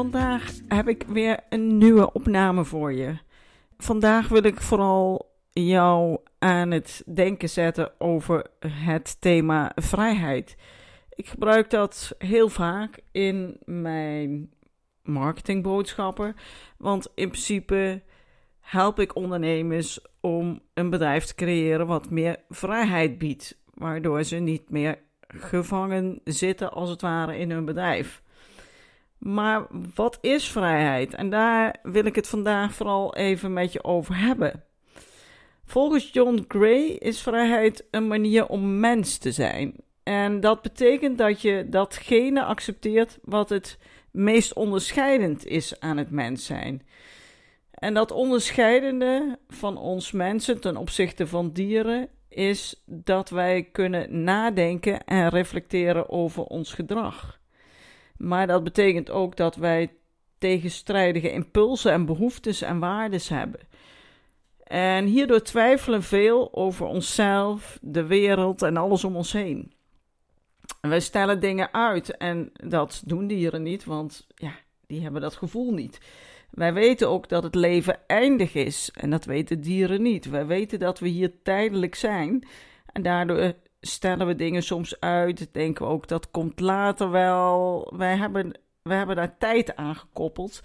Vandaag heb ik weer een nieuwe opname voor je. Vandaag wil ik vooral jou aan het denken zetten over het thema vrijheid. Ik gebruik dat heel vaak in mijn marketingboodschappen, want in principe help ik ondernemers om een bedrijf te creëren wat meer vrijheid biedt, waardoor ze niet meer gevangen zitten als het ware in hun bedrijf. Maar wat is vrijheid? En daar wil ik het vandaag vooral even met je over hebben. Volgens John Gray is vrijheid een manier om mens te zijn. En dat betekent dat je datgene accepteert wat het meest onderscheidend is aan het mens zijn. En dat onderscheidende van ons mensen ten opzichte van dieren is dat wij kunnen nadenken en reflecteren over ons gedrag. Maar dat betekent ook dat wij tegenstrijdige impulsen en behoeftes en waardes hebben. En hierdoor twijfelen veel over onszelf, de wereld en alles om ons heen. wij stellen dingen uit en dat doen dieren niet, want ja, die hebben dat gevoel niet. Wij weten ook dat het leven eindig is en dat weten dieren niet. Wij weten dat we hier tijdelijk zijn en daardoor stellen we dingen soms uit. Denken we ook dat komt later wel. Wij hebben, wij hebben daar tijd aan gekoppeld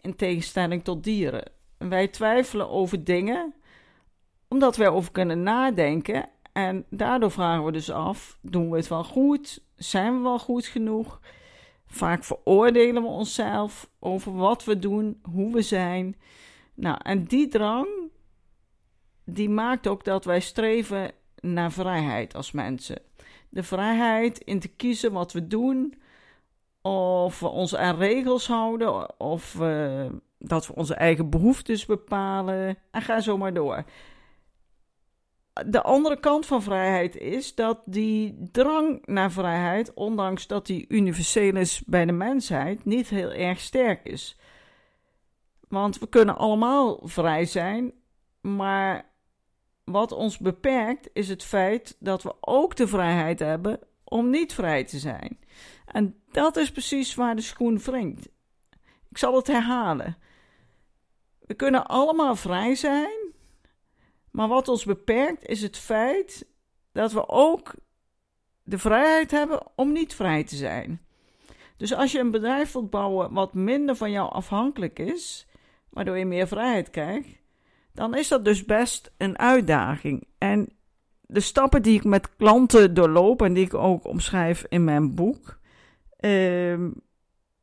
in tegenstelling tot dieren. Wij twijfelen over dingen omdat wij over kunnen nadenken. En daardoor vragen we dus af: doen we het wel goed? Zijn we wel goed genoeg? Vaak veroordelen we onszelf over wat we doen, hoe we zijn. Nou, en die drang, die maakt ook dat wij streven naar vrijheid als mensen. De vrijheid in te kiezen wat we doen, of we ons aan regels houden, of dat we onze eigen behoeftes bepalen. En ga zo maar door. De andere kant van vrijheid is dat die drang naar vrijheid, ondanks dat die universeel is bij de mensheid, niet heel erg sterk is. Want we kunnen allemaal vrij zijn, maar wat ons beperkt is het feit dat we ook de vrijheid hebben om niet vrij te zijn. En dat is precies waar de schoen wringt. Ik zal het herhalen. We kunnen allemaal vrij zijn, maar wat ons beperkt is het feit dat we ook de vrijheid hebben om niet vrij te zijn. Dus als je een bedrijf wilt bouwen wat minder van jou afhankelijk is, waardoor je meer vrijheid krijgt, dan is dat dus best een uitdaging. En de stappen die ik met klanten doorloop en die ik ook omschrijf in mijn boek, uh,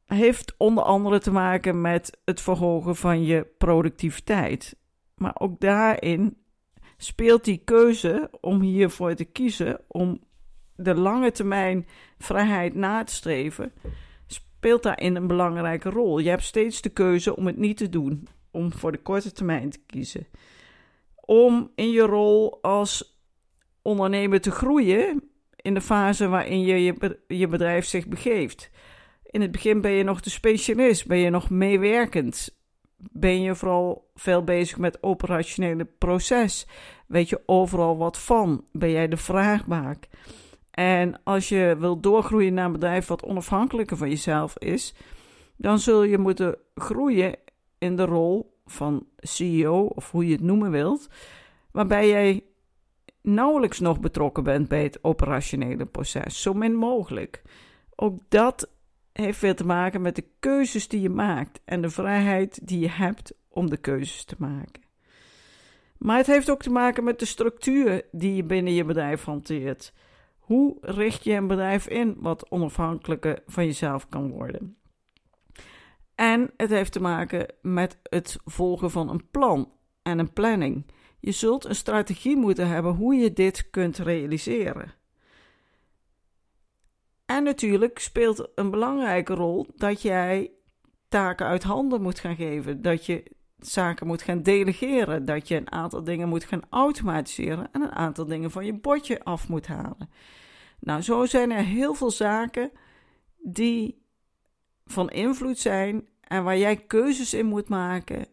heeft onder andere te maken met het verhogen van je productiviteit. Maar ook daarin speelt die keuze om hiervoor te kiezen, om de lange termijn vrijheid na te streven, speelt daarin een belangrijke rol. Je hebt steeds de keuze om het niet te doen om voor de korte termijn te kiezen. Om in je rol als ondernemer te groeien in de fase waarin je, je bedrijf zich begeeft. In het begin ben je nog de specialist, ben je nog meewerkend. Ben je vooral veel bezig met operationele proces? Weet je overal wat van? Ben jij de vraagbaak? En als je wil doorgroeien naar een bedrijf wat onafhankelijker van jezelf is, dan zul je moeten groeien in de rol van CEO, of hoe je het noemen wilt, waarbij jij nauwelijks nog betrokken bent bij het operationele proces, zo min mogelijk. Ook dat heeft weer te maken met de keuzes die je maakt en de vrijheid die je hebt om de keuzes te maken. Maar het heeft ook te maken met de structuur die je binnen je bedrijf hanteert. Hoe richt je een bedrijf in wat onafhankelijker van jezelf kan worden? En het heeft te maken met het volgen van een plan en een planning. Je zult een strategie moeten hebben hoe je dit kunt realiseren. En natuurlijk speelt een belangrijke rol dat jij taken uit handen moet gaan geven, dat je zaken moet gaan delegeren, dat je een aantal dingen moet gaan automatiseren en een aantal dingen van je bordje af moet halen. Nou, zo zijn er heel veel zaken die van invloed zijn en waar jij keuzes in moet maken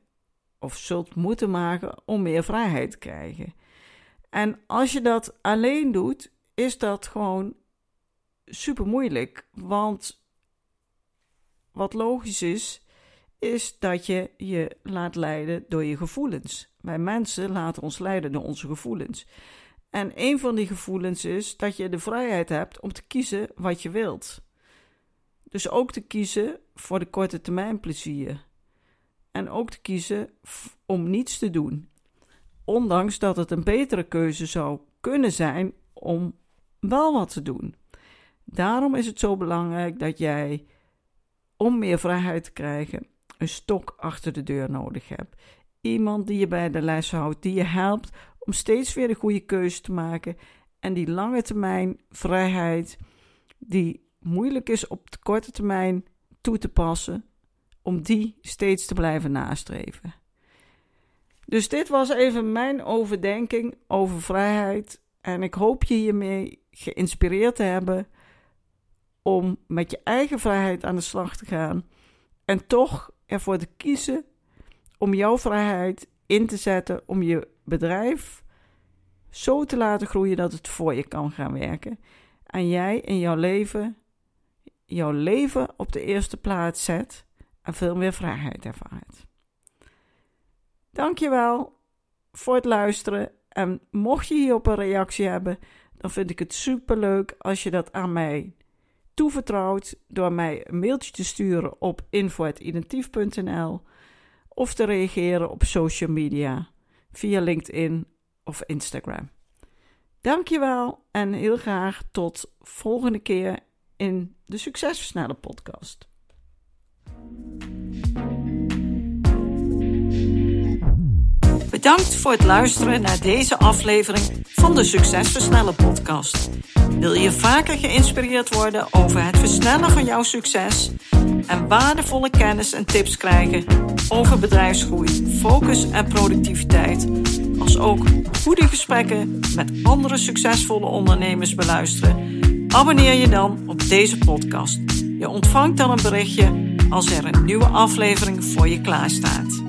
of zult moeten maken om meer vrijheid te krijgen. En als je dat alleen doet, is dat gewoon super moeilijk. Want wat logisch is, is dat je je laat leiden door je gevoelens. Wij mensen laten ons leiden door onze gevoelens. En een van die gevoelens is dat je de vrijheid hebt om te kiezen wat je wilt. Dus ook te kiezen voor de korte termijn plezier. En ook te kiezen om niets te doen. Ondanks dat het een betere keuze zou kunnen zijn om wel wat te doen. Daarom is het zo belangrijk dat jij, om meer vrijheid te krijgen, een stok achter de deur nodig hebt. Iemand die je bij de les houdt, die je helpt om steeds weer de goede keuze te maken. En die lange termijn vrijheid, die moeilijk is op de korte termijn toe te passen, om die steeds te blijven nastreven. Dus dit was even mijn overdenking over vrijheid. En ik hoop je hiermee geïnspireerd te hebben om met je eigen vrijheid aan de slag te gaan. En toch ervoor te kiezen om jouw vrijheid in te zetten om je bedrijf zo te laten groeien dat het voor je kan gaan werken. En jij in jouw leven, jouw leven op de eerste plaats zet en veel meer vrijheid ervaart. Dankjewel voor het luisteren. En mocht je hierop een reactie hebben, dan vind ik het superleuk als je dat aan mij toevertrouwt door mij een mailtje te sturen op info.identief.nl of te reageren op social media via LinkedIn of Instagram. Dankjewel en heel graag tot volgende keer in de Succesversnellen podcast. Bedankt voor het luisteren naar deze aflevering van de Succesversnellen podcast. Wil je vaker geïnspireerd worden over het versnellen van jouw succes en waardevolle kennis en tips krijgen over bedrijfsgroei, focus en productiviteit, als ook goede gesprekken met andere succesvolle ondernemers beluisteren? Abonneer je dan op deze podcast. Je ontvangt dan een berichtje als er een nieuwe aflevering voor je klaarstaat.